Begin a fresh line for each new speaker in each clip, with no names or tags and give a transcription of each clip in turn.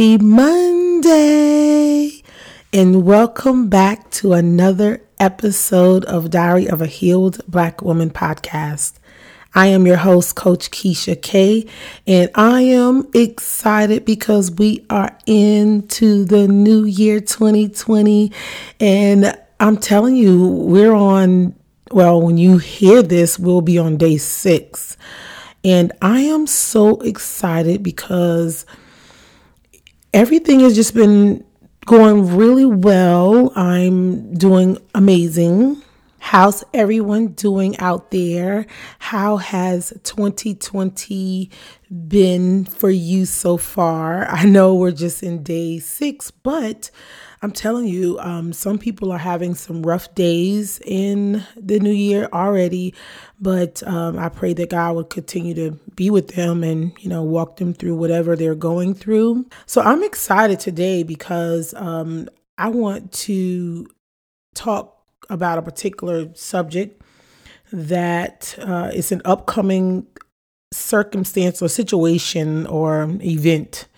Happy Monday, and welcome back to another episode of Diary of a Healed Black Woman podcast. I am your host, Coach Keisha K, and I am excited because we are into the new year 2020. And I'm telling you, we're on, well, when you hear this, we'll be on day six. And I am so excited because everything has just been going really well. I'm doing amazing. How's everyone doing out there? How has 2020 been for you so far? I know we're just in day six, but I'm telling you, um, some people are having some rough days in the new year already, but um, I pray that God would continue to be with them and, you know, walk them through whatever they're going through. So I'm excited today because um, I want to talk about a particular subject that uh, is an upcoming circumstance or situation or event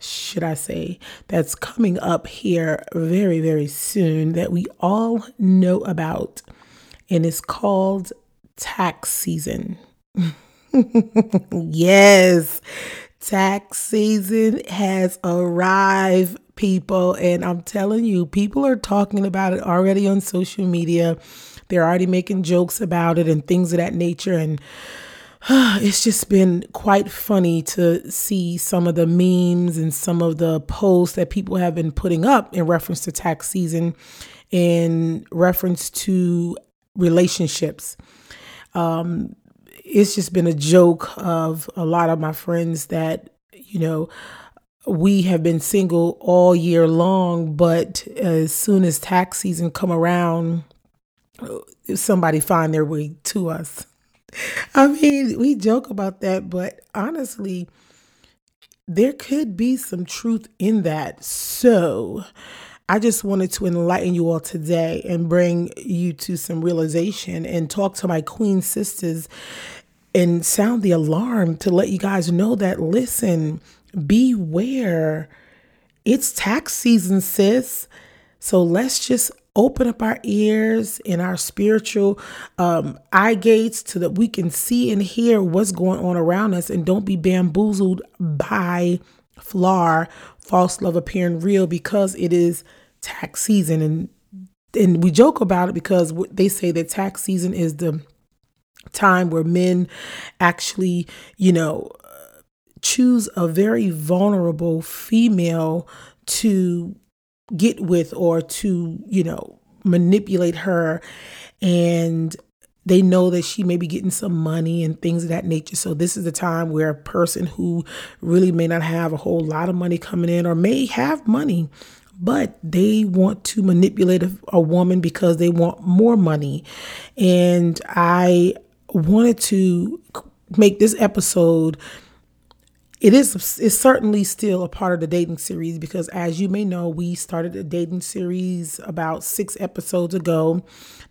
should I say, that's coming up here very, very soon that we all know about. And it's called tax season. yes, tax season has arrived, people. And I'm telling you, people are talking about it already on social media. They're already making jokes about it and things of that nature. And it's just been quite funny to see some of the memes and some of the posts that people have been putting up in reference to tax season, in reference to relationships. Um, it's just been a joke of a lot of my friends that, you know, we have been single all year long, but as soon as tax season come around, somebody find their way to us. I mean, we joke about that, but honestly, there could be some truth in that. So, I just wanted to enlighten you all today and bring you to some realization and talk to my queen sisters and sound the alarm to let you guys know that listen, beware. It's tax season, sis. So let's just open up our ears and our spiritual um, eye gates so that we can see and hear what's going on around us and don't be bamboozled by flar, false love appearing real because it is tax season. And and we joke about it because they say that tax season is the time where men actually, you know, choose a very vulnerable female to get with or to, you know, manipulate her and they know that she may be getting some money and things of that nature. So this is the time where a person who really may not have a whole lot of money coming in or may have money, but they want to manipulate a, a woman because they want more money. And I wanted to make this episode it is it's certainly still a part of the dating series because as you may know we started a dating series about six episodes ago.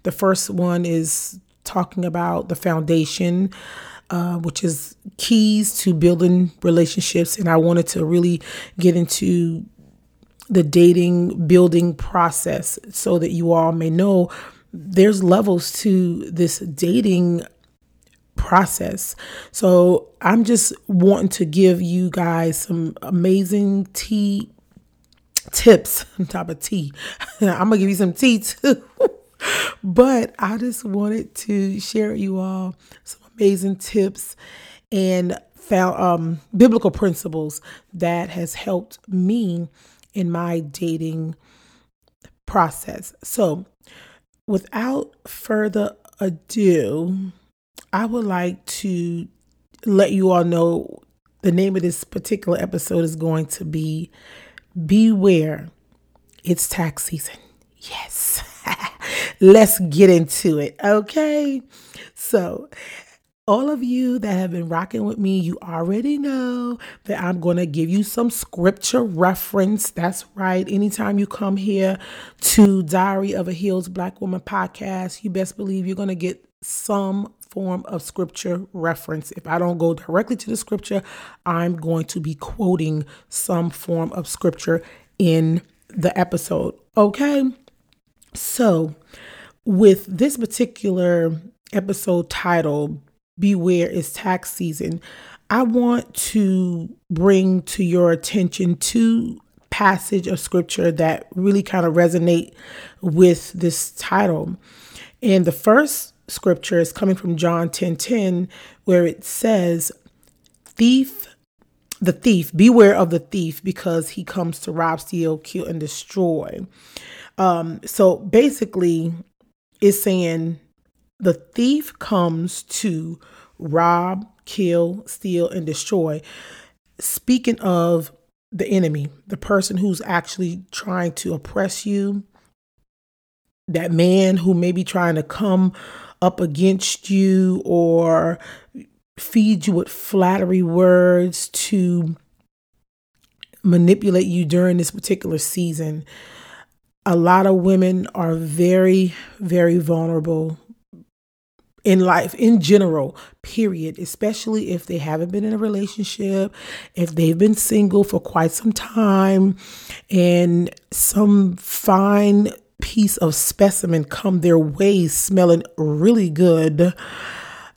The first one is talking about the foundation uh, which is keys to building relationships. And i wanted to really get into the dating building process so that you all may know there's levels to this dating process. So I'm just wanting to give you guys some amazing tea tips on top of tea. I'm gonna give you some tea too. but I just wanted to share with you all some amazing tips and found um, biblical principles that has helped me in my dating process. So, without further ado, I would like to let you all know the name of this particular episode is going to be Beware, it's tax season. Yes. Let's get into it. Okay. So, all of you that have been rocking with me, you already know that I'm going to give you some scripture reference. That's right. Anytime you come here to Diary of a Healed Black Woman podcast, you best believe you're going to get some form of scripture reference. If I don't go directly to the scripture, I'm going to be quoting some form of scripture in the episode. Okay. So, with this particular episode title, Beware is Tax Season, I want to bring to your attention two passage of scripture that really kind of resonate with this title. And the first scripture is coming from John 10 10, where it says, Thief, the thief, beware of the thief because he comes to rob, steal, kill, and destroy. Um, so basically, it's saying the thief comes to rob, kill, steal, and destroy. Speaking of the enemy, the person who's actually trying to oppress you, that man who may be trying to come up against you or feed you with flattery words to manipulate you during this particular season. A lot of women are very, very vulnerable in life in general, period, especially if they haven't been in a relationship, if they've been single for quite some time, and some fine piece of specimen come their way smelling really good,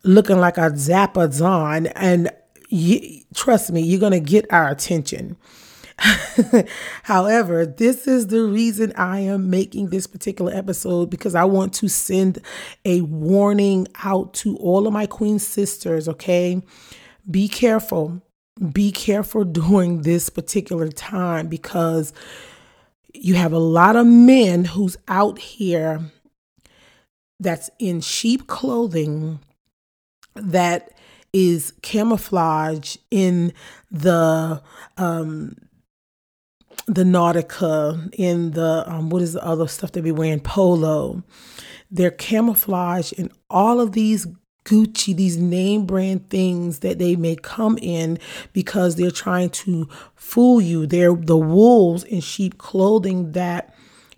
looking like a Zappa and you, trust me, you're going to get our attention. However, this is the reason I am making this particular episode because I want to send a warning out to all of my queen sisters, okay? Be careful. Be careful during this particular time because you have a lot of men who's out here that's in sheep clothing that is camouflage in the um the Nautica, in the um, what is the other stuff they be wearing? Polo. They're camouflage in all of these Gucci, these name brand things that they may come in because they're trying to fool you. They're the wolves in sheep clothing that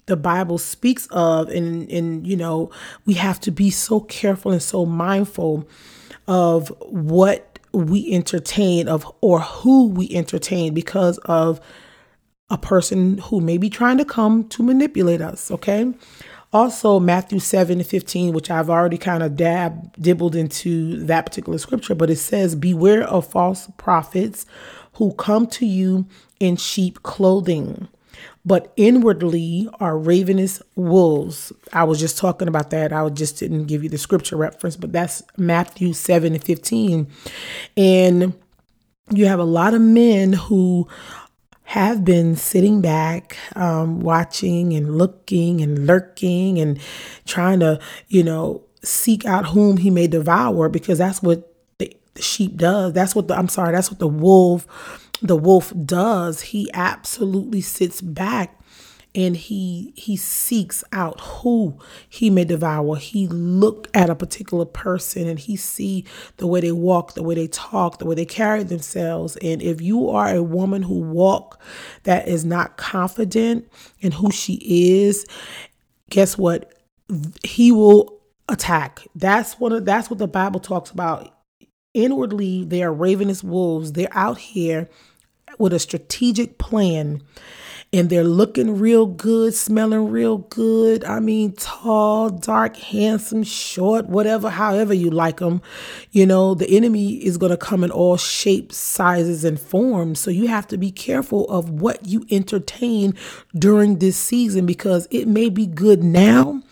the Bible speaks of. And, and, you know, we have to be so careful and so mindful of what we entertain of or who we entertain because of a person who may be trying to come to manipulate us, okay? Also, Matthew 7 and 15, which I've already kind of dab dibbled into that particular scripture, but it says, Beware of false prophets who come to you in sheep clothing, but inwardly are ravenous wolves. I was just talking about that. I just didn't give you the scripture reference, but that's Matthew 7 and 15. And you have a lot of men who have been sitting back, um, watching and looking and lurking and trying to, you know, seek out whom he may devour because that's what the, sheep does. That's what the, I'm sorry, that's what the wolf, the wolf does. He absolutely sits back and he he seeks out who he may devour. He look at a particular person and he see the way they walk the way they talk the way they carry themselves. And if you are a woman who walk that is not confident in who she is guess what? He will attack. That's what that's what the bible talks about. Inwardly they are ravenous wolves. They're out here with a strategic plan and they're looking real good, smelling real good. I mean, tall, dark, handsome, short, whatever, however you like them. You know, the enemy is going to come in all shapes, sizes, and forms. So you have to be careful of what you entertain during this season because it may be good now,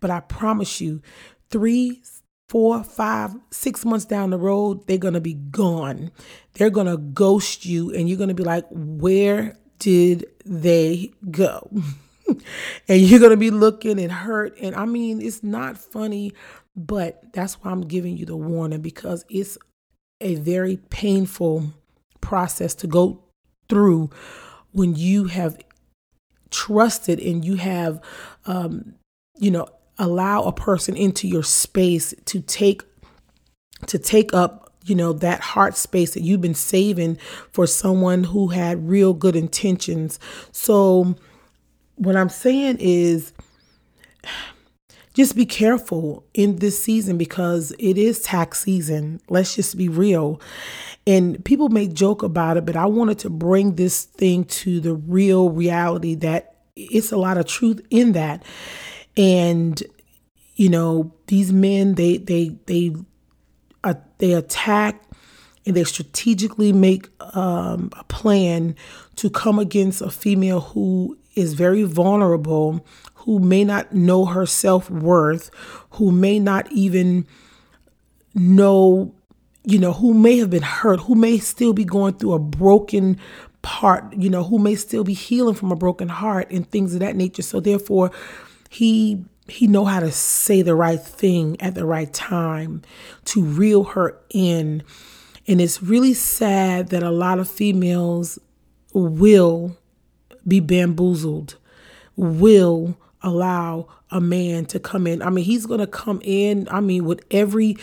but I promise you, three, four, five, six months down the road, they're going to be gone. They're going to ghost you, and you're going to be like, where did they go? and you're going to be looking and hurt. And I mean, it's not funny, but that's why I'm giving you the warning because it's a very painful process to go through when you have trusted and you have, um, you know, allow a person into your space to take to take up you know, that heart space that you've been saving for someone who had real good intentions. So, what I'm saying is just be careful in this season because it is tax season. Let's just be real. And people may joke about it, but I wanted to bring this thing to the real reality that it's a lot of truth in that. And you know, these men they they they they attack and they strategically make um, a plan to come against a female who is very vulnerable, who may not know her self worth, who may not even know, you know, who may have been hurt, who may still be going through a broken part, you know, who may still be healing from a broken heart and things of that nature. So therefore, he he know how to say the right thing at the right time to reel her in. And it's really sad that a lot of females will be bamboozled, will allow a man to come in. I mean, he's going to come in, I mean, with every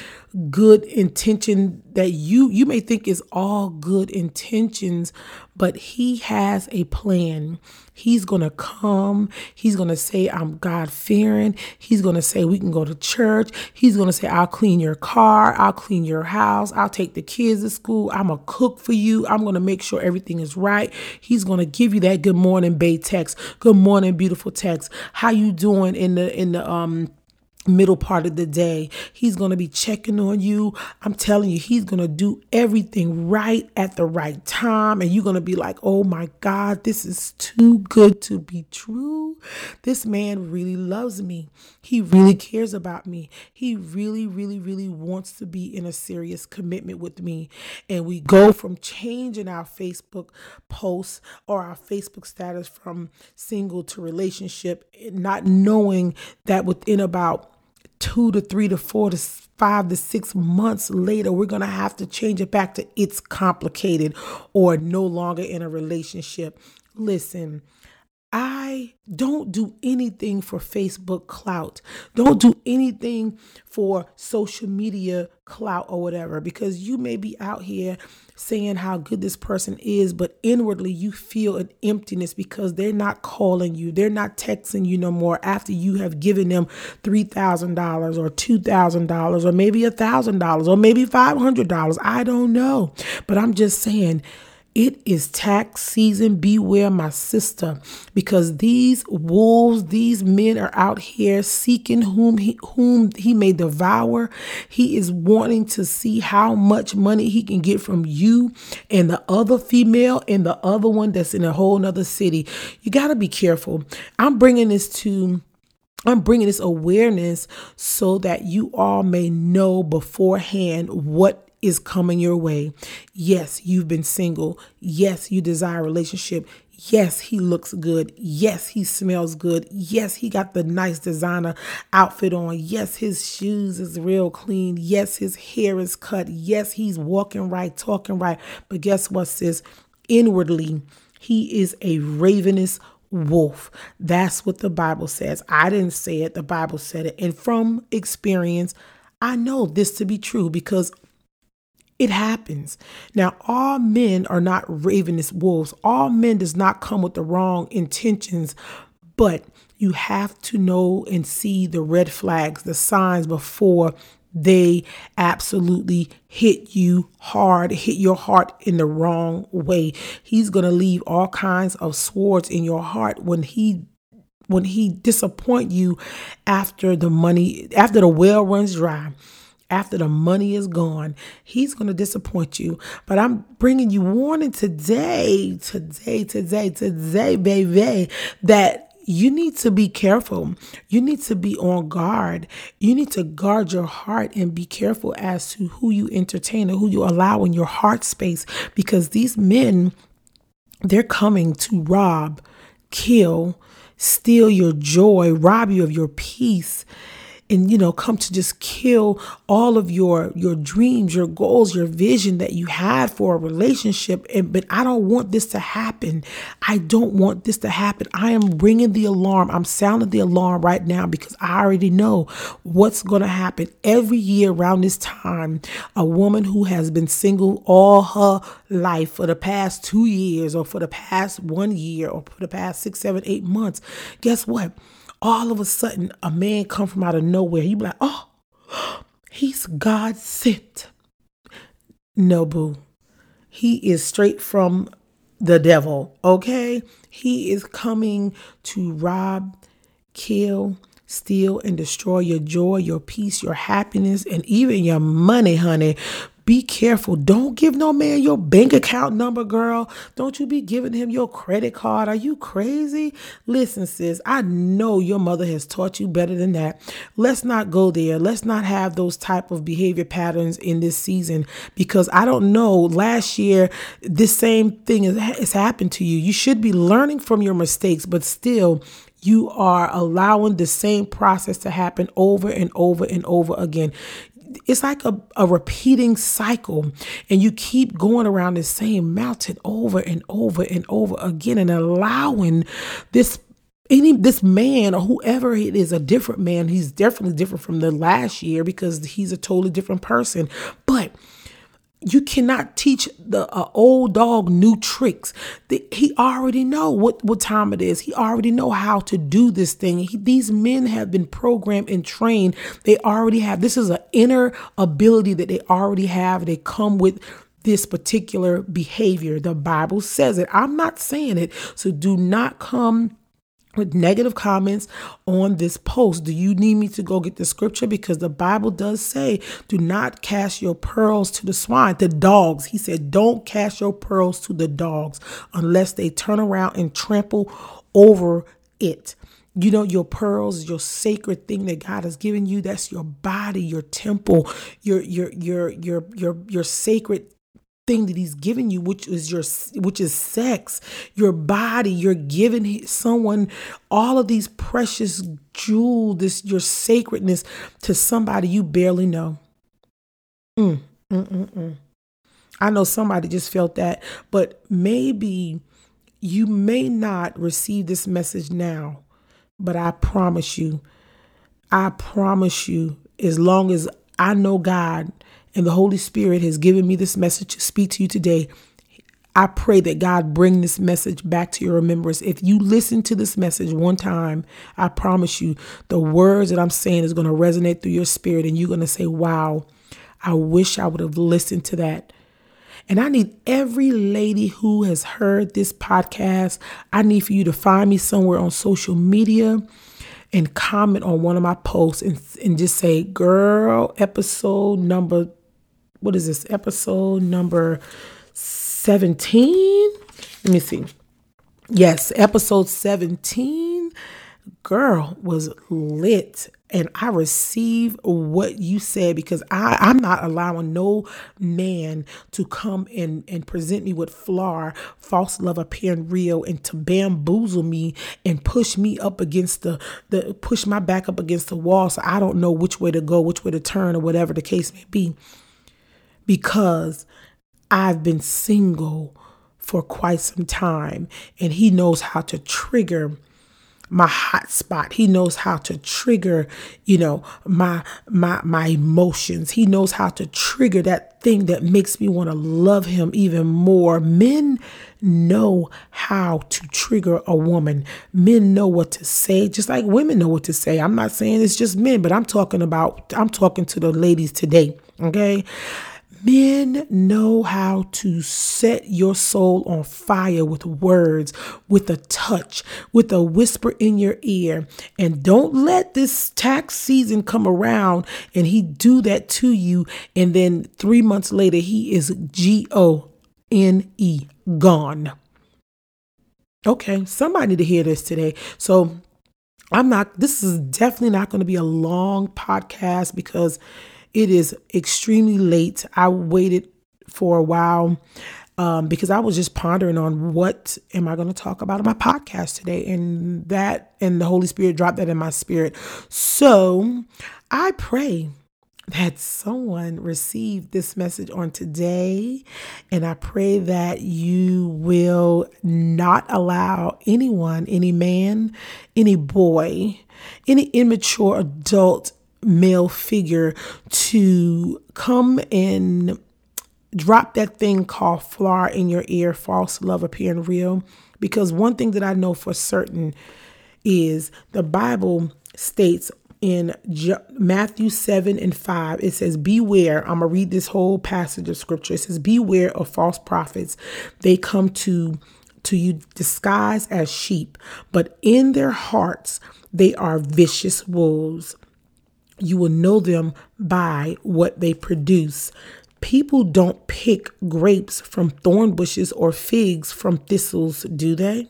good intention that you you may think is all good intentions, but he has a plan. He's going to come. He's going to say I'm God-fearing. He's going to say we can go to church. He's going to say I'll clean your car, I'll clean your house, I'll take the kids to school. I'm a cook for you. I'm going to make sure everything is right. He's going to give you that good morning bay text. Good morning beautiful text. How you doing in the in the um middle part of the day. He's going to be checking on you. I'm telling you, he's going to do everything right at the right time. And you're going to be like, oh my God, this is too good to be true. This man really loves me. He really cares about me. He really, really, really wants to be in a serious commitment with me. And we go from changing our Facebook posts or our Facebook status from single to relationship, not knowing that within about two to three to four to five to six months later, we're going to have to change it back to it's complicated or no longer in a relationship. Listen, I don't do anything for Facebook clout. Don't do anything for social media clout or whatever because you may be out here saying how good this person is, but inwardly you feel an emptiness because they're not calling you, they're not texting you no more after you have given them $3,000 or $2,000 or maybe $1,000 or maybe $500. I don't know. But I'm just saying, it is tax season. Beware, my sister, because these wolves, these men are out here seeking whom he, whom he may devour. He is wanting to see how much money he can get from you and the other female and the other one that's in a whole nother city. You got to be careful. I'm bringing this to I'm bringing this awareness so that you all may know beforehand what is coming your way. Yes, you've been single. Yes, you desire a relationship. Yes, he looks good. Yes, he smells good. Yes, he got the nice designer outfit on. Yes, his shoes is real clean. Yes, his hair is cut. Yes, he's walking right, talking right. But guess what, sis? Inwardly, he is a ravenous wolf. That's what the Bible says. I didn't say it, the Bible said it. And from experience, I know this to be true because it happens. Now, all men are not ravenous wolves. All men does not come with the wrong intentions, but you have to know and see the red flags, the signs before they absolutely hit you hard, hit your heart in the wrong way. He's going to leave all kinds of swords in your heart when he when he disappoint you after the money after the well runs dry after the money is gone, he's going to disappoint you. But I'm bringing you warning today, today, today, today, baby, that you need to be careful. You need to be on guard. You need to guard your heart and be careful as to who you entertain or who you allow in your heart space because these men, they're coming to rob, kill, steal your joy, rob you of your peace and you know come to just kill all of your your dreams your goals your vision that you had for a relationship. And but I don't want this to happen. I don't want this to happen. I am ringing the alarm. I'm sounding the alarm right now because I already know what's going to happen every year around this time. A woman who has been single all her life for the past 2 years or for the past 1 year or for the past six, seven, eight months. Guess what all of a sudden a man come from out of nowhere. You be like, oh, he's God sent. No, boo. He is straight from the devil, okay? He is coming to rob, kill, steal, and destroy your joy, your peace, your happiness, and even your money, honey. Be careful. Don't give no man your bank account number, girl. Don't you be giving him your credit card. Are you crazy? Listen, sis, I know your mother has taught you better than that. Let's not go there. Let's not have those type of behavior patterns in this season because I don't know. Last year, this same thing has happened to you. You should be learning from your mistakes, but still, you are allowing the same process to happen over and over and over again it's like a, a repeating cycle and you keep going around the same mountain over and over and over again and allowing this any this man or whoever it is a different man he's definitely different from the last year because he's a totally different person. But you cannot teach the uh, old dog new tricks. The, he already know what what time it is. He already know how to do this thing. He, these men have been programmed and trained. They already have. This is an inner ability that they already have. They come with this particular behavior. The Bible says it. I'm not saying it. So do not come with negative comments on this post. Do you need me to go get the scripture? Because the Bible does say, do not cast your pearls to the swine, the dogs. He said, don't cast your pearls to the dogs unless they turn around and trample over it. You know, your pearls, your sacred thing that God has given you, that's your body, your temple, your your your your your your sacred thing that he's given you which is your which is sex your body you're giving someone all of these precious jewels this your sacredness to somebody you barely know mm, mm, mm, mm. i know somebody just felt that but maybe you may not receive this message now but i promise you i promise you as long as i know god and the Holy Spirit has given me this message to speak to you today. I pray that God bring this message back to your remembrance. If you listen to this message one time, I promise you the words that I'm saying is going to resonate through your spirit and you're going to say, "Wow, I wish I would have listened to that." And I need every lady who has heard this podcast, I need for you to find me somewhere on social media and comment on one of my posts and, and just say, girl, episode number what is this episode number 17 let me see. Yes episode 17 girl was lit and I receive what you said because I, I'm not allowing no man to come and, and present me with flar, false love appearing real, and to bamboozle me and push me up against the the push my back up against the wall so I don't know which way to go, which way to turn, or whatever the case may be because I've been single for quite some time and he knows how to trigger my hot spot. He knows how to trigger you know my my my emotions. He knows how to trigger that thing that makes me want to love him even more. Men know how to trigger a woman. Men know what to say just like women know what to say. I'm not saying it's just men but i'm talking about i'm talking to the ladies today okay Men know how to set your soul on fire with words, with a touch, with a whisper in your ear. And don't let this tax season come around and he do that to you. And then three months later, he is G O N E, gone. Okay, somebody to hear this today. So I'm not, this is definitely not going to be a long podcast because it is extremely late. I waited for a while um, because I was just pondering on what am I going to talk about in my podcast today, and that and the Holy Spirit dropped that in my spirit. So I pray that someone received this message on today. And I pray that you will not allow anyone, any man, any boy, any immature adult male figure to come and drop that thing called flar in your ear, false love appearing real. Because one thing that I know for certain is the Bible states in Matthew 7 and 5, it says, Beware. I'm going to read this whole passage of scripture. It says, Beware of false prophets. They come to to you disguised as sheep, but in their hearts they are vicious wolves. You will know them by what they produce. People don't pick grapes from thorn bushes or figs from thistles, do they?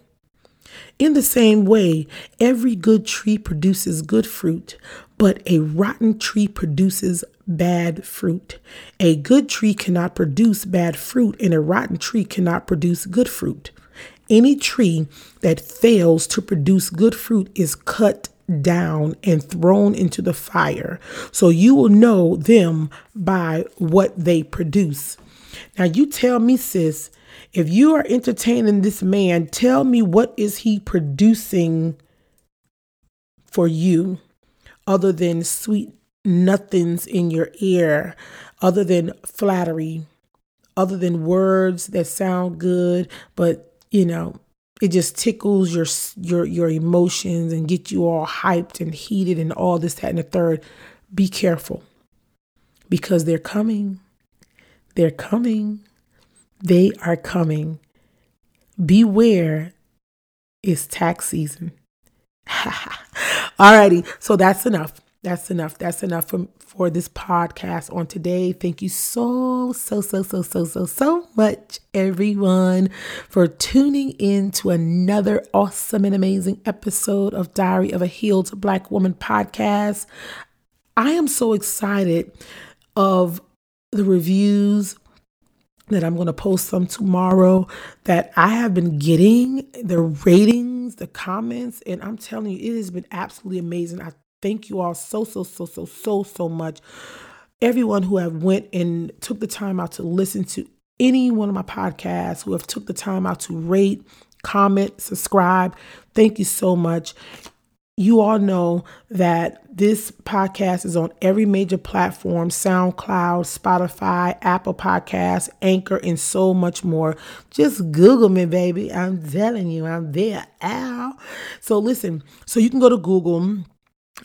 In the same way, every good tree produces good fruit, but a rotten tree produces bad fruit. A good tree cannot produce bad fruit, and a rotten tree cannot produce good fruit. Any tree that fails to produce good fruit is cut down and thrown into the fire. So you will know them by what they produce. Now you tell me, sis, if you are entertaining this man, tell me what is he producing for you other than sweet nothings in your ear, other than flattery, other than words that sound good, but you know, it just tickles your your your emotions and get you all hyped and heated and all this, that, and the third. Be careful because they're coming. They're coming. They are coming. Beware, it's tax season. Alrighty, so that's enough. That's enough. That's enough for, for this podcast on today. Thank you so, so, so, so, so, so, so much, everyone, for tuning in to another awesome and amazing episode of Diary of a Healed Black Woman podcast. I am so excited of the reviews that I'm going to post some tomorrow that I have been getting the ratings, the comments, and I'm telling you, it has been absolutely amazing. I thank you all so, so, so, so, so, so much. Everyone who have went and took the time out to listen to any one of my podcasts, who have took the time out to rate, comment, subscribe. Thank you so much you all know that this podcast is on every major platform SoundCloud, Spotify, Apple Podcasts, Anchor, and so much more. Just Google me, baby. I'm telling you, I'm there. Ow. So, listen, so you can go to Google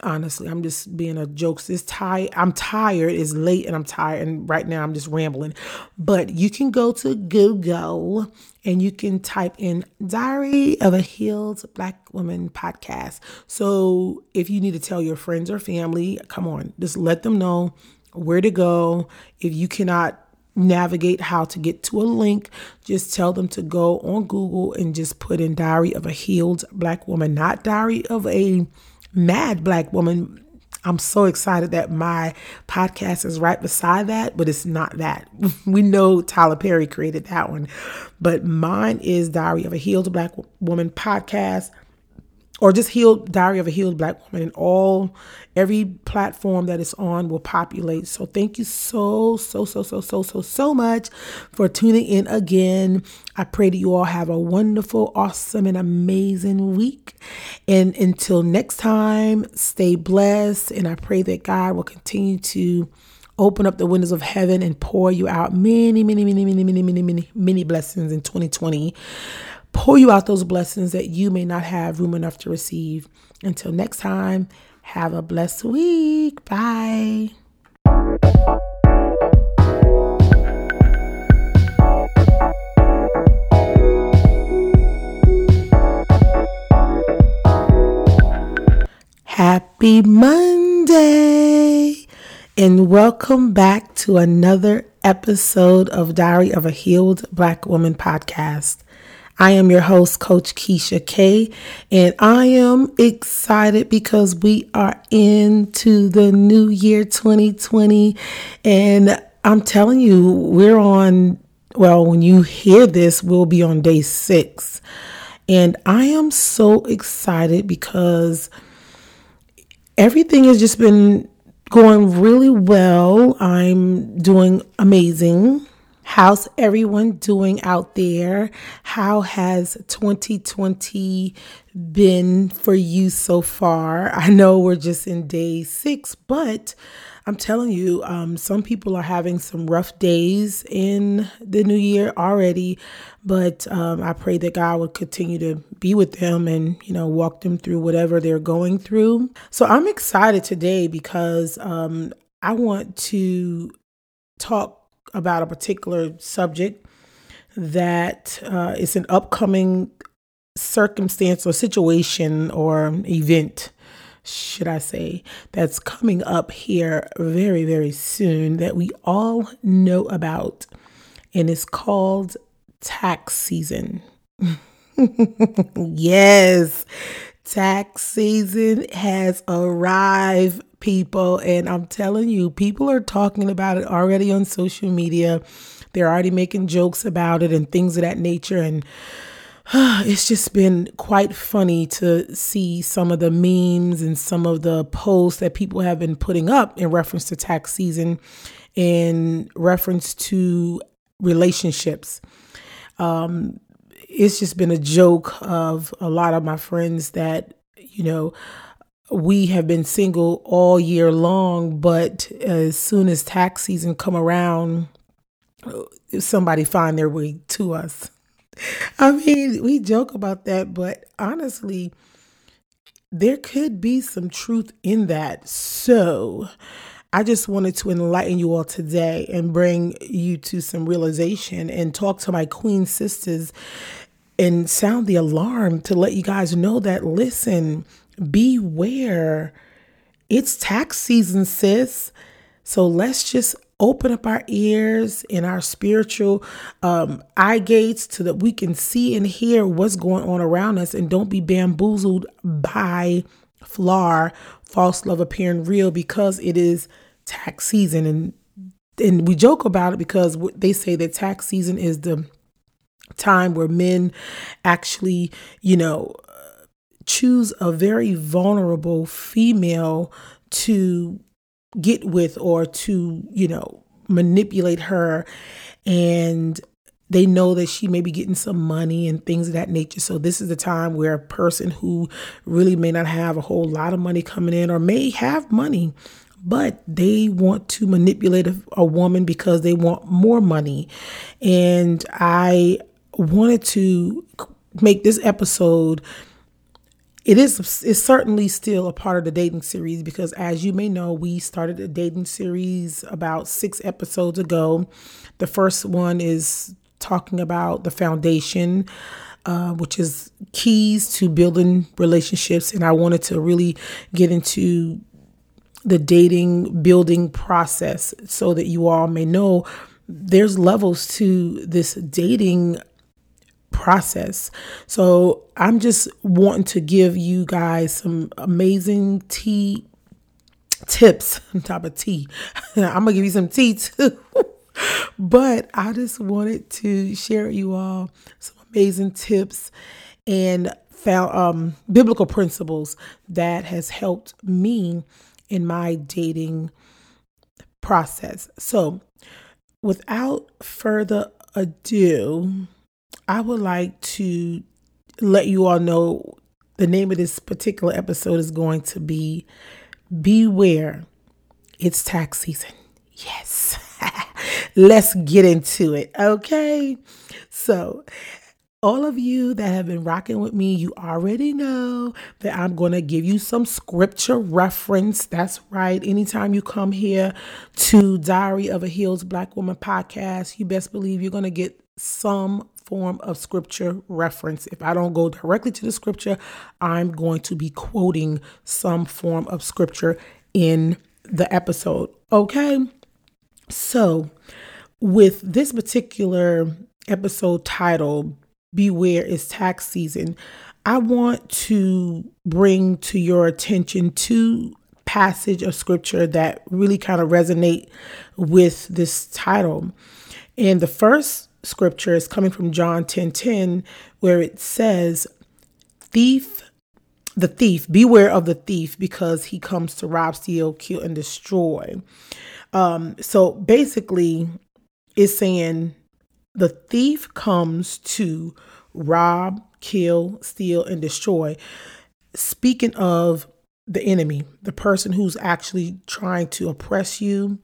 honestly i'm just being a joke. This tired. I'm tired. It's late and i'm tired. And right now i'm just rambling. But you can go to google and you can type in diary of a healed black woman podcast. So if you need to tell your friends or family come on just let them know where to go. If you cannot navigate how to get to a link just tell them to go on google and just put in diary of a healed black woman not diary of a mad black woman. I'm so excited that my podcast is right beside that, but it's not that. We know Tyler Perry created that one, but mine is Diary of a Healed Black Woman podcast or just healed diary of a healed black woman and all every platform that it's on will populate. So thank you so so so so so so so much for tuning in again. I pray that you all have a wonderful awesome and amazing week. And until next time stay blessed and i pray that god will continue to open up the windows of heaven and pour you out many many many many many many many many blessings in 2020 pour you out those blessings that you may not have room enough to receive. Until next time, have a blessed week. Bye. Happy Monday, and welcome back to another episode of Diary of a Healed Black Woman podcast. I am your host, Coach Keisha K, and I am excited because we are into the new year 2020. And I'm telling you, we're on, well, when you hear this, we'll be on day six. And I am so excited because everything has just been going really well. I'm doing amazing How's everyone doing out there? How has 2020 been for you so far? I know we're just in day six, but I'm telling you, um, some people are having some rough days in the new year already. But um, I pray that God would continue to be with them and, you know, walk them through whatever they're going through. So I'm excited today because um, I want to talk about a particular subject that uh, is an upcoming circumstance or situation or event, should I say, that's coming up here very, very soon that we all know about. And it's called tax season. yes, tax season has arrived people. And I'm telling you, people are talking about it already on social media. They're already making jokes about it and things of that nature. And it's just been quite funny to see some of the memes and some of the posts that people have been putting up in reference to tax season, in reference to relationships. Um, it's just been a joke of a lot of my friends that, you know, we have been single all year long, but as soon as tax season come around, somebody find their way to us. I mean, we joke about that, but honestly, there could be some truth in that. So, I just wanted to enlighten you all today and bring you to some realization and talk to my queen sisters and sound the alarm to let you guys know that listen, beware. It's tax season, sis. So let's just open up our ears and our spiritual um, eye gates so that we can see and hear what's going on around us and don't be bamboozled by flar, false love appearing real because it is tax season. And, and we joke about it because they say that tax season is the time where men actually, you know, choose a very vulnerable female to get with or to, you know, manipulate her and they know that she may be getting some money and things of that nature. So this is the time where a person who really may not have a whole lot of money coming in or may have money, but they want to manipulate a, a woman because they want more money. And I wanted to make this episode it is it's certainly still a part of the dating series because as you may know we started a dating series about six episodes ago. The first one is talking about the foundation uh, which is keys to building relationships. And i wanted to really get into the dating building process so that you all may know there's levels to this dating process. So I'm just wanting to give you guys some amazing tea tips on top of tea. I'm gonna give you some tea too. but I just wanted to share with you all some amazing tips and found um, biblical principles that has helped me in my dating process. So, without further ado, I would like to let you all know the name of this particular episode is going to be Beware, it's tax season. Yes. Let's get into it. Okay. So, all of you that have been rocking with me, you already know that I'm going to give you some scripture reference. That's right. Anytime you come here to Diary of a Healed Black Woman podcast, you best believe you're going to get some form of scripture reference. If I don't go directly to the scripture, I'm going to be quoting some form of scripture in the episode. Okay. So, with this particular episode title, Beware is Tax Season, I want to bring to your attention two passage of scripture that really kind of resonate with this title. And the first scripture is coming from John 10 10, where it says, Thief, the thief, beware of the thief because he comes to rob, steal, kill, and destroy. Um, so basically, it's saying the thief comes to rob, kill, steal, and destroy. Speaking of the enemy, the person who's actually trying to oppress you,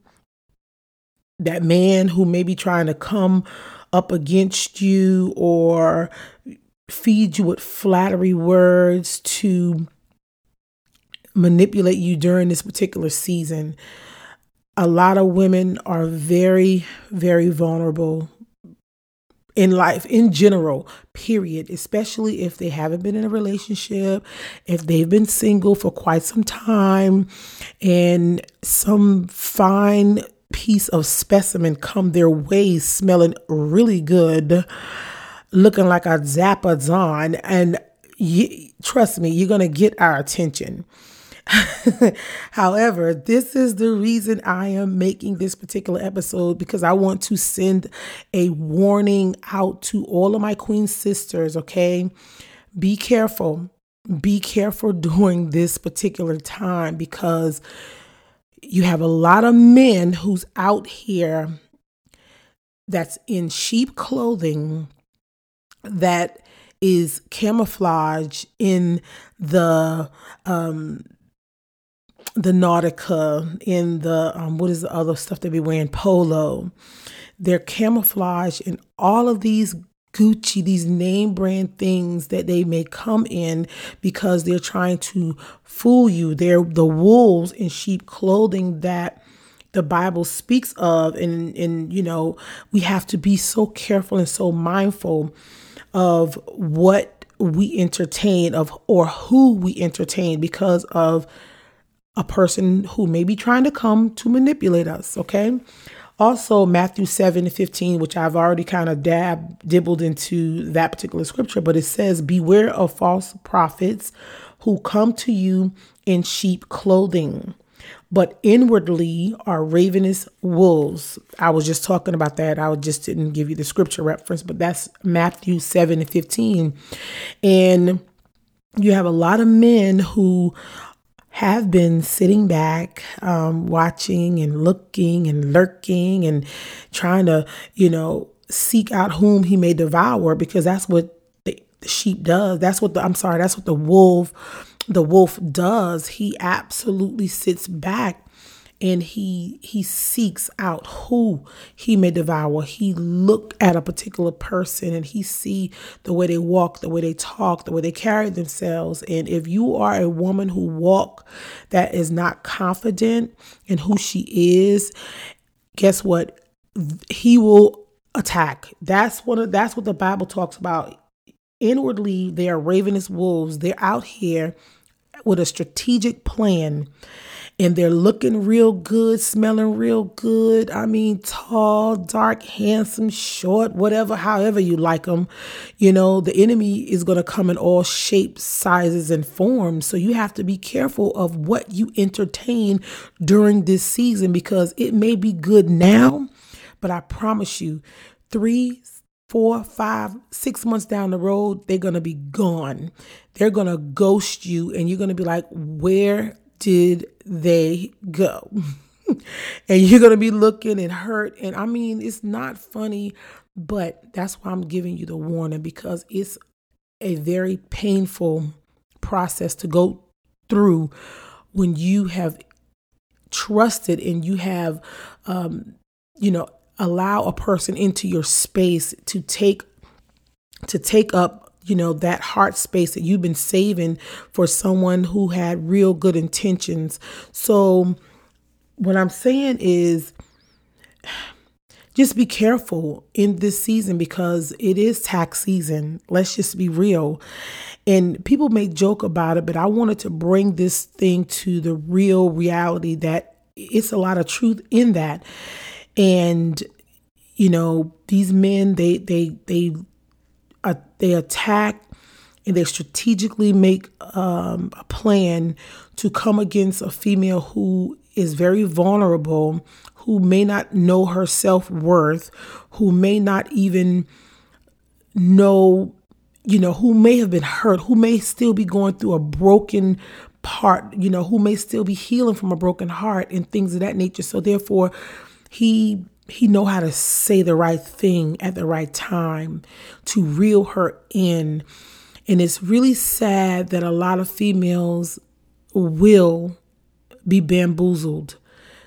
that man who may be trying to come up against you or feed you with flattery words to manipulate you during this particular season. A lot of women are very, very vulnerable in life in general, period, especially if they haven't been in a relationship, if they've been single for quite some time, and some fine piece of specimen come their way smelling really good, looking like a Zappa and you, trust me, you're going to get our attention. However, this is the reason I am making this particular episode because I want to send a warning out to all of my queen sisters, okay? Be careful. Be careful during this particular time because you have a lot of men who's out here that's in sheep clothing that is camouflage in the um the Nautica, in the um, what is the other stuff they be wearing? Polo. They're camouflage in all of these Gucci, these name brand things that they may come in because they're trying to fool you. They're the wolves in sheep clothing that the Bible speaks of. And, and, you know, we have to be so careful and so mindful of what we entertain of or who we entertain because of a person who may be trying to come to manipulate us, okay? Also, Matthew 7 15, which I've already kind of dab dibbled into that particular scripture, but it says, Beware of false prophets who come to you in sheep clothing, but inwardly are ravenous wolves. I was just talking about that. I just didn't give you the scripture reference, but that's Matthew 7 and 15. And you have a lot of men who have been sitting back, um, watching and looking and lurking and trying to, you know, seek out whom he may devour because that's what the, the sheep does. That's what the, I'm sorry, that's what the wolf, the wolf does. He absolutely sits back and he he seeks out who he may devour. He look at a particular person and he see the way they walk the way they talk the way they carry themselves. And if you are a woman who walk that is not confident in who she is guess what? He will attack. That's what that's what the bible talks about. Inwardly they are ravenous wolves. They're out here with a strategic plan and they're looking real good, smelling real good. I mean, tall, dark, handsome, short, whatever, however you like them. You know, the enemy is going to come in all shapes, sizes, and forms. So you have to be careful of what you entertain during this season because it may be good now, but I promise you, three, four, five, six months down the road, they're going to be gone. They're going to ghost you, and you're going to be like, where did they go? and you're going to be looking and hurt. And I mean, it's not funny, but that's why I'm giving you the warning because it's a very painful process to go through when you have trusted and you have, um, you know, allow a person into your space to take to take up you know, that heart space that you've been saving for someone who had real good intentions. So, what I'm saying is just be careful in this season because it is tax season. Let's just be real. And people make joke about it, but I wanted to bring this thing to the real reality that it's a lot of truth in that. And you know, these men they they they they attack and they strategically make um, a plan to come against a female who is very vulnerable, who may not know her self worth, who may not even know, you know, who may have been hurt, who may still be going through a broken part, you know, who may still be healing from a broken heart and things of that nature. So, therefore, he he know how to say the right thing at the right time to reel her in. And it's really sad that a lot of females will be bamboozled,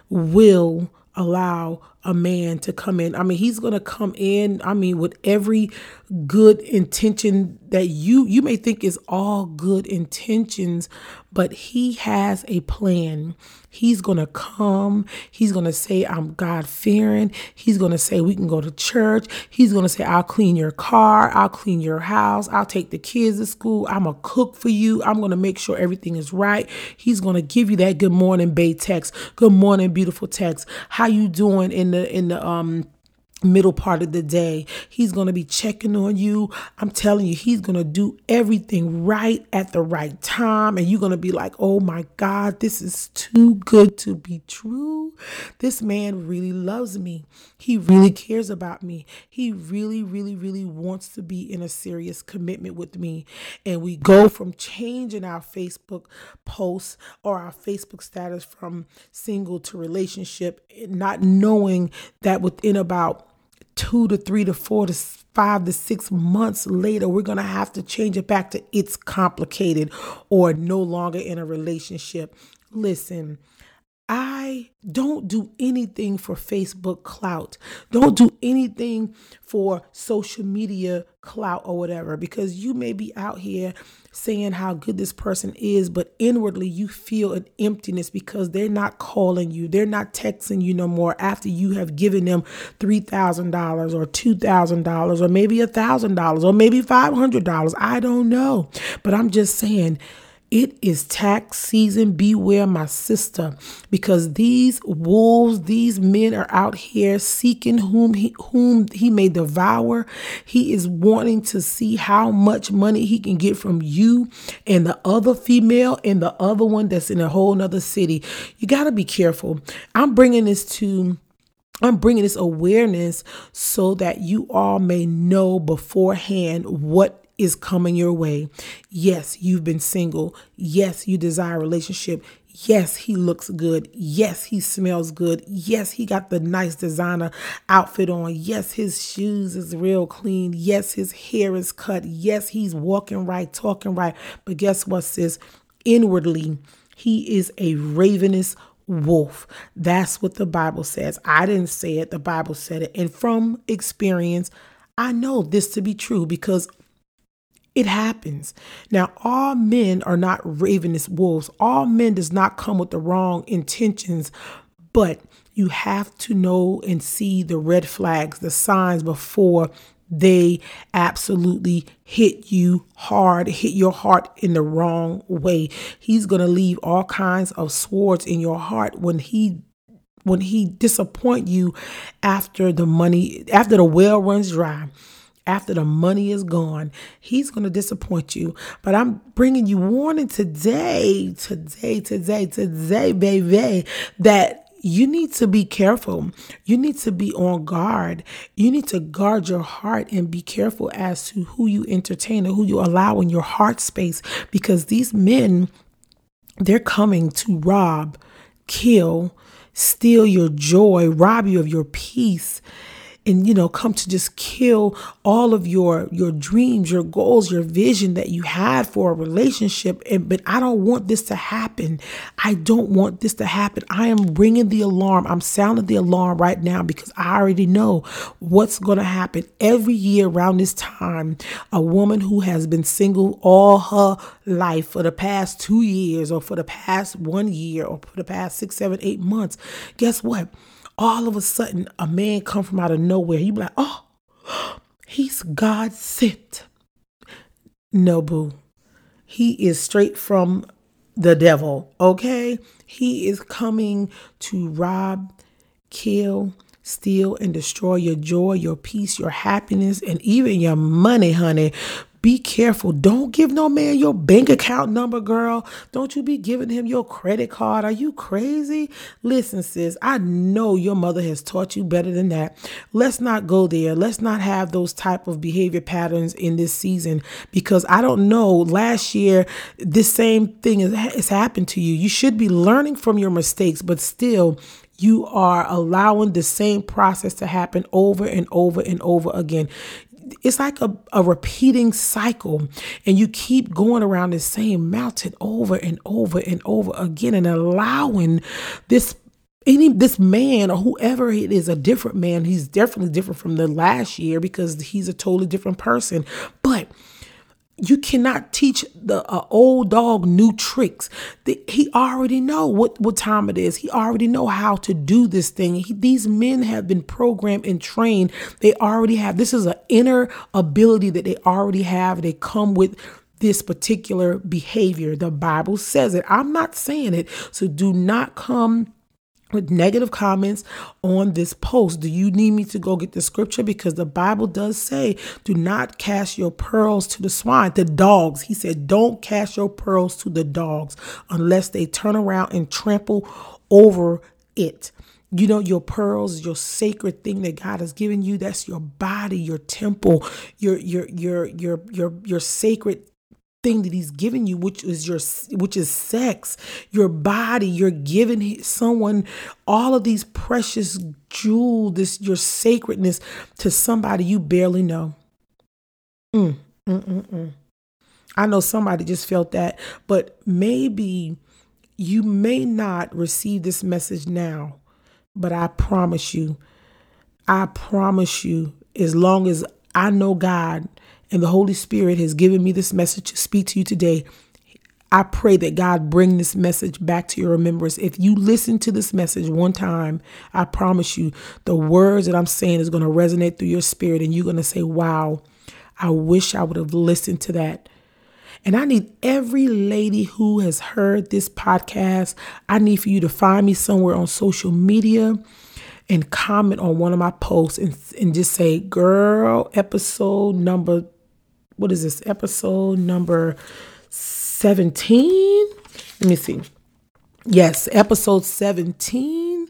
will allow a man to come in. I mean, he's going to come in, I mean, with every good intention that you you may think is all good intentions, but he has a plan. He's going to come. He's going to say I'm God-fearing. He's going to say we can go to church. He's going to say I'll clean your car, I'll clean your house, I'll take the kids to school. I'm going to cook for you. I'm going to make sure everything is right. He's going to give you that good morning babe text. Good morning beautiful text. How you doing in the in the um middle part of the day. He's going to be checking on you. I'm telling you, he's going to do everything right at the right time. And you're going to be like, oh my God, this is too good to be true. This man really loves me. He really cares about me. He really, really, really wants to be in a serious commitment with me. And we go from changing our Facebook posts or our Facebook status from single to relationship, not knowing that within about two to three to four to five to six months later, we're going to have to change it back to it's complicated or no longer in a relationship. Listen, I don't do anything for Facebook clout. Don't do anything for social media clout or whatever because you may be out here saying how good this person is, but inwardly you feel an emptiness because they're not calling you. They're not texting you no more after you have given them $3,000 or $2,000 or maybe $1,000 or maybe $500. I don't know. But I'm just saying, it is tax season. Beware, my sister, because these wolves, these men are out here seeking whom he, whom he may devour. He is wanting to see how much money he can get from you and the other female and the other one that's in a whole nother city. You got to be careful. I'm bringing this to I'm bringing this awareness so that you all may know beforehand what is coming your way. Yes, you've been single. Yes, you desire a relationship. Yes, he looks good. Yes, he smells good. Yes, he got the nice designer outfit on. Yes, his shoes is real clean. Yes, his hair is cut. Yes, he's walking right, talking right. But guess what, sis? Inwardly, he is a ravenous wolf. That's what the Bible says. I didn't say it, the Bible said it. And from experience, I know this to be true because it happens. Now, all men are not ravenous wolves. All men does not come with the wrong intentions, but you have to know and see the red flags, the signs before they absolutely hit you hard, hit your heart in the wrong way. He's going to leave all kinds of swords in your heart when he when he disappoint you after the money after the well runs dry after the money is gone, he's going to disappoint you. But I'm bringing you warning today, today, today, today, baby, that you need to be careful. You need to be on guard. You need to guard your heart and be careful as to who you entertain and who you allow in your heart space because these men, they're coming to rob, kill, steal your joy, rob you of your peace and you know come to just kill all of your your dreams your goals your vision that you had for a relationship. And but I don't want this to happen. I don't want this to happen. I am ringing the alarm. I'm sounding the alarm right now because I already know what's going to happen. Every year around this time a woman who has been single all her life for the past 2 years or for the past 1 year or for the past six, seven, eight months guess what all of a sudden a man come from out of nowhere. You be like, oh, he's God sent. No, boo. He is straight from the devil, okay? He is coming to rob, kill, steal, and destroy your joy, your peace, your happiness, and even your money, honey. Be careful. Don't give no man your bank account number, girl. Don't you be giving him your credit card. Are you crazy? Listen, sis, I know your mother has taught you better than that. Let's not go there. Let's not have those type of behavior patterns in this season because I don't know. Last year, this same thing has, happened to you. You should be learning from your mistakes, but still, you are allowing the same process to happen over and over and over again it's like a, a repeating cycle and you keep going around the same mountain over and over and over again and allowing this any this man or whoever it is a different man he's definitely different from the last year because he's a totally different person. But you cannot teach the uh, old dog new tricks. The, he already know what, what time it is. He already know how to do this thing. He, these men have been programmed and trained. They already have. This is an inner ability that they already have. They come with this particular behavior. The Bible says it. I'm not saying it. So do not come with negative comments on this post. Do you need me to go get the scripture? Because the Bible does say, do not cast your pearls to the swine, the dogs. He said, don't cast your pearls to the dogs unless they turn around and trample over it. You know, your pearls, your sacred thing that God has given you, that's your body, your temple, your your your your your your sacred thing that he's given you which is your which is sex your body you're giving someone all of these precious jewels this your sacredness to somebody you barely know mm, mm, mm, mm. i know somebody just felt that but maybe you may not receive this message now but i promise you i promise you as long as i know god and the Holy Spirit has given me this message to speak to you today. I pray that God bring this message back to your remembrance. If you listen to this message one time, I promise you the words that I'm saying is going to resonate through your spirit and you're going to say, "Wow, I wish I would have listened to that." And I need every lady who has heard this podcast, I need for you to find me somewhere on social media and comment on one of my posts and, and just say, girl, episode number what is this episode number 17 let me see. Yes episode 17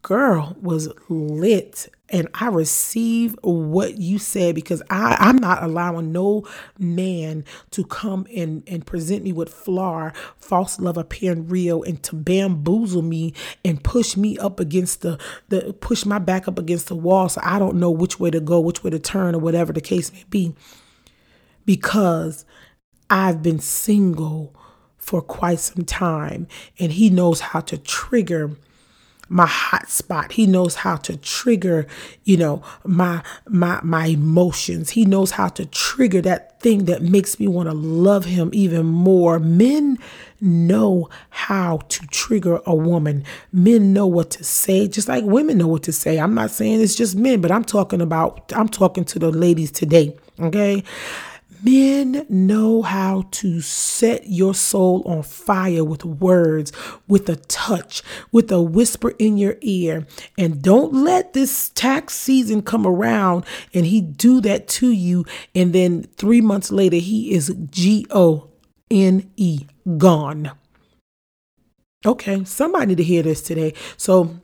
girl was lit and I receive what you said because I, I'm not allowing no man to come and, and present me with FLAR, false love appearing real, and to bamboozle me and push me up against the, the push my back up against the wall. So I don't know which way to go, which way to turn, or whatever the case may be because I've been single for quite some time and he knows how to trigger my hot spot. He knows how to trigger you know my my my emotions. He knows how to trigger that thing that makes me want to love him even more. Men know how to trigger a woman. Men know what to say just like women know what to say. I'm not saying it's just men but i'm talking about i'm talking to the ladies today okay Men know how to set your soul on fire with words, with a touch, with a whisper in your ear. And don't let this tax season come around and he do that to you. And then three months later, he is G O N E, gone. Okay, somebody need to hear this today. So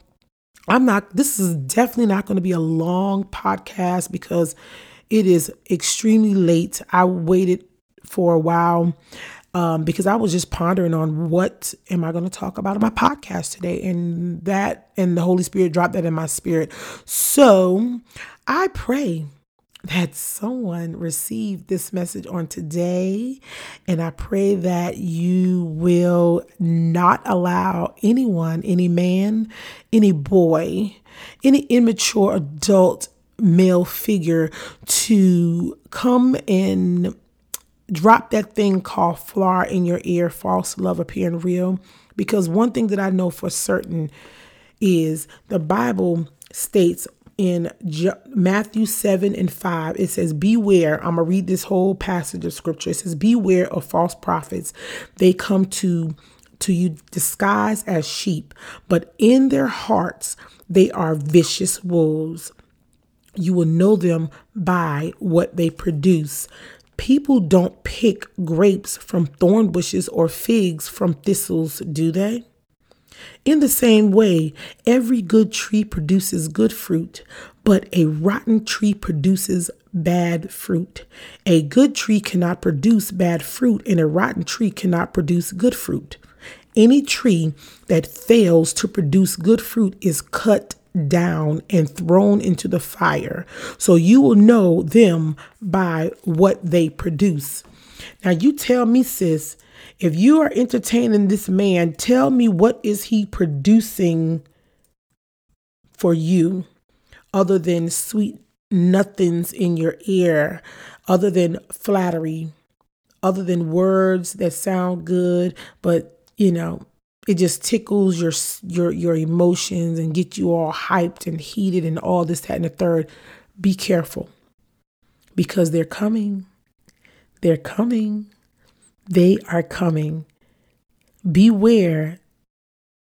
I'm not, this is definitely not going to be a long podcast because it is extremely late. I waited for a while um, because I was just pondering on what am I going to talk about in my podcast today, and that and the Holy Spirit dropped that in my spirit. So I pray that someone received this message on today. And I pray that you will not allow anyone, any man, any boy, any immature adult male figure to come and drop that thing called FLAR in your ear, false love appearing real. Because one thing that I know for certain is the Bible states in Matthew 7 and 5, it says, Beware. I'm going to read this whole passage of scripture. It says, Beware of false prophets. They come to to you disguised as sheep, but in their hearts they are vicious wolves. You will know them by what they produce. People don't pick grapes from thorn bushes or figs from thistles, do they? In the same way, every good tree produces good fruit, but a rotten tree produces bad fruit. A good tree cannot produce bad fruit, and a rotten tree cannot produce good fruit. Any tree that fails to produce good fruit is cut down and thrown into the fire. So you will know them by what they produce. Now you tell me, sis, if you are entertaining this man, tell me what is he producing for you other than sweet nothings in your ear, other than flattery, other than words that sound good, but you know, it just tickles your your your emotions and get you all hyped and heated and all this that and the third. Be careful because they're coming. They're coming. They are coming. Beware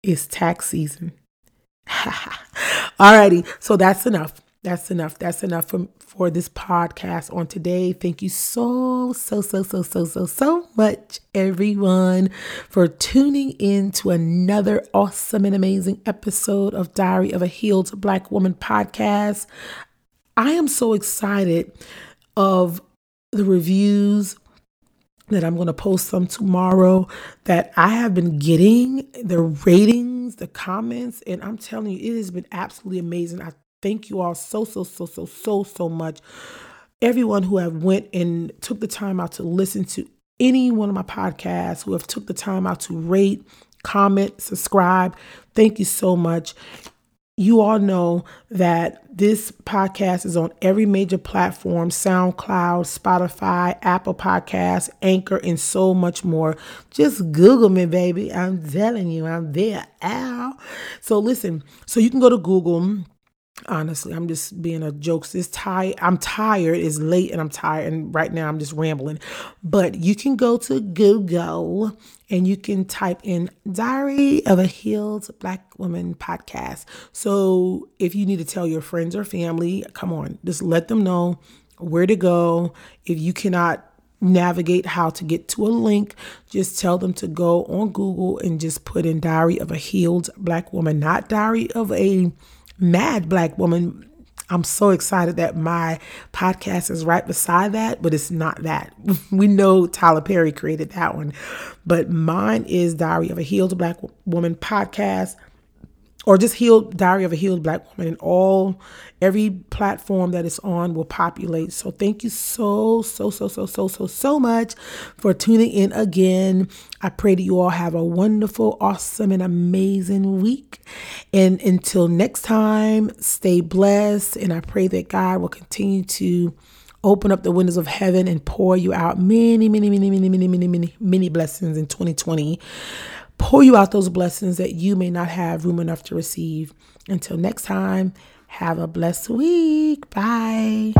it's tax season. Alrighty so that's enough that's enough. That's enough for, for this podcast on today. Thank you so, so, so, so, so, so, so much, everyone, for tuning in to another awesome and amazing episode of Diary of a Healed Black Woman podcast. I am so excited of the reviews that I'm going to post some tomorrow that I have been getting the ratings, the comments, and I'm telling you, it has been absolutely amazing. I Thank you all so, so, so, so, so, so much. Everyone who have went and took the time out to listen to any one of my podcasts, who have took the time out to rate, comment, subscribe. Thank you so much. You all know that this podcast is on every major platform SoundCloud, Spotify, Apple Podcasts, Anchor, and so much more. Just Google me, baby. I'm telling you, I'm there. Ow. So, listen, so you can go to Google honestly i'm just being a joke it's tired i'm tired. It's late and i'm tired and right now i'm just rambling. But you can go to google and you can type in diary of a healed black woman podcast. So if you need to tell your friends or family come on just let them know where to go. If you cannot navigate how to get to a link just tell them to go on google and just put in diary of a healed black woman not diary of a mad black woman. I'm so excited that my podcast is right beside that, but it's not that. We know Tyler Perry created that one, but mine is Diary of a Healed Black Woman podcast or just healed diary of a healed black woman and all every platform that it's on will populate. So thank you so so so so so so so much for tuning in again. I pray that you all have a wonderful awesome and amazing week. And until next time stay blessed and i pray that god will continue to open up the windows of heaven and pour you out many many many many many many many many blessings in 2020 pour you out those blessings that you may not have room enough to receive. Until next time, have a blessed week. Bye.